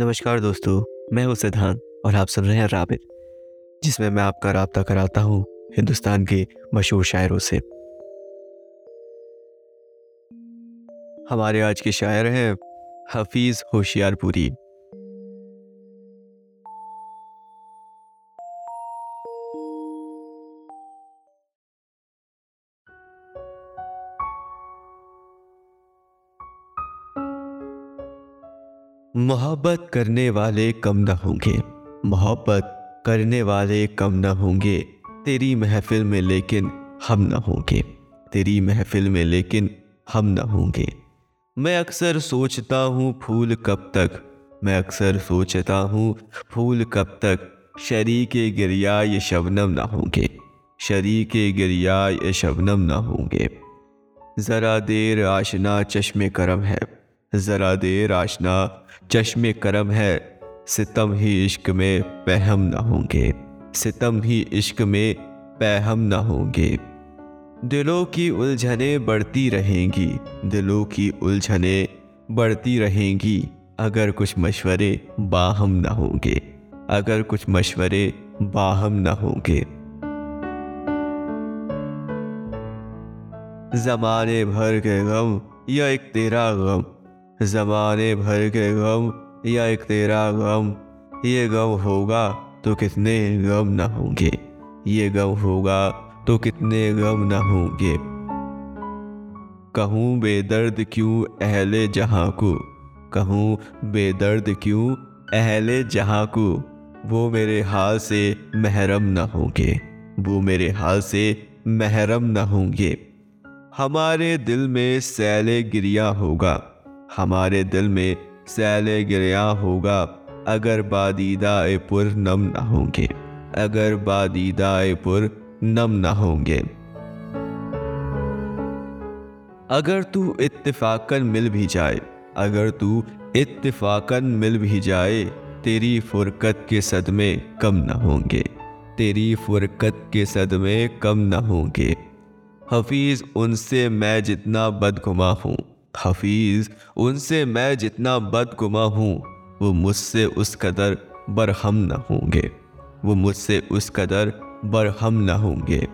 नमस्कार दोस्तों, मैं हूँ सिद्धांत और आप सुन रहे हैं राबित, जिसमें मैं आपका रबता कराता हूँ हिंदुस्तान के मशहूर शायरों से। हमारे आज के शायर हैं हफीज़ होशियारपुरी। मोहब्बत करने वाले कम न होंगे। मोहब्बत करने वाले कम न होंगे। तेरी महफिल में लेकिन हम न होंगे। तेरी महफिल में लेकिन हम न होंगे। मैं अक्सर सोचता हूँ, फूल कब तक? मैं अक्सर सोचता हूँ, फूल कब तक? शरीक गिरिया ये शबनम ना होंगे। शरीक गिरिया ये शबनम ना होंगे। ज़रा देर आशना चश्मे करम है। ज़रा देर आशना, चश्मे करम है। सितम ही इश्क में पहम ना होंगे। सितम ही इश्क में पहम ना होंगे। दिलों की उलझने बढ़ती रहेंगी। दिलों की उलझने बढ़ती रहेंगी। अगर कुछ मशवरे बाहम ना होंगे। अगर कुछ मशवरे बाहम ना होंगे। जमाने भर के गम या एक तेरा गम। जमाने भर के गम, या एक तेरा गम? ये गम होगा तो कितने गम ना होंगे। ये गम होगा तो कितने गम ना होंगे। कहूँ बेदर्द क्यों अहले जहाँ को? कहूँ बेदर्द क्यों अहले जहाँ को? वो मेरे हाल से महरम न होंगे। वो मेरे हाल से महरम न होंगे। हमारे दिल में सैले गिरिया होगा। हमारे दिल में सैले गिरया होगा, अगर बादीदा पुर नम ना होंगे, अगर बादीदा पुर नम ना होंगे। अगर तू इत्तेफाकन मिल भी जाए, अगर तू इत्तेफाकन मिल भी जाए, तेरी फुरकत के सदमे कम न होंगे, तेरी फुरकत के सदमे कम न होंगे। हफीज़ उनसे मैं जितना बदगुमा हूँ हफीज़, उनसे मैं जितना बदगुमा हूँ, वो मुझसे उस कदर बरहम न होंगे। वो मुझसे उस कदर बरहम न होंगे।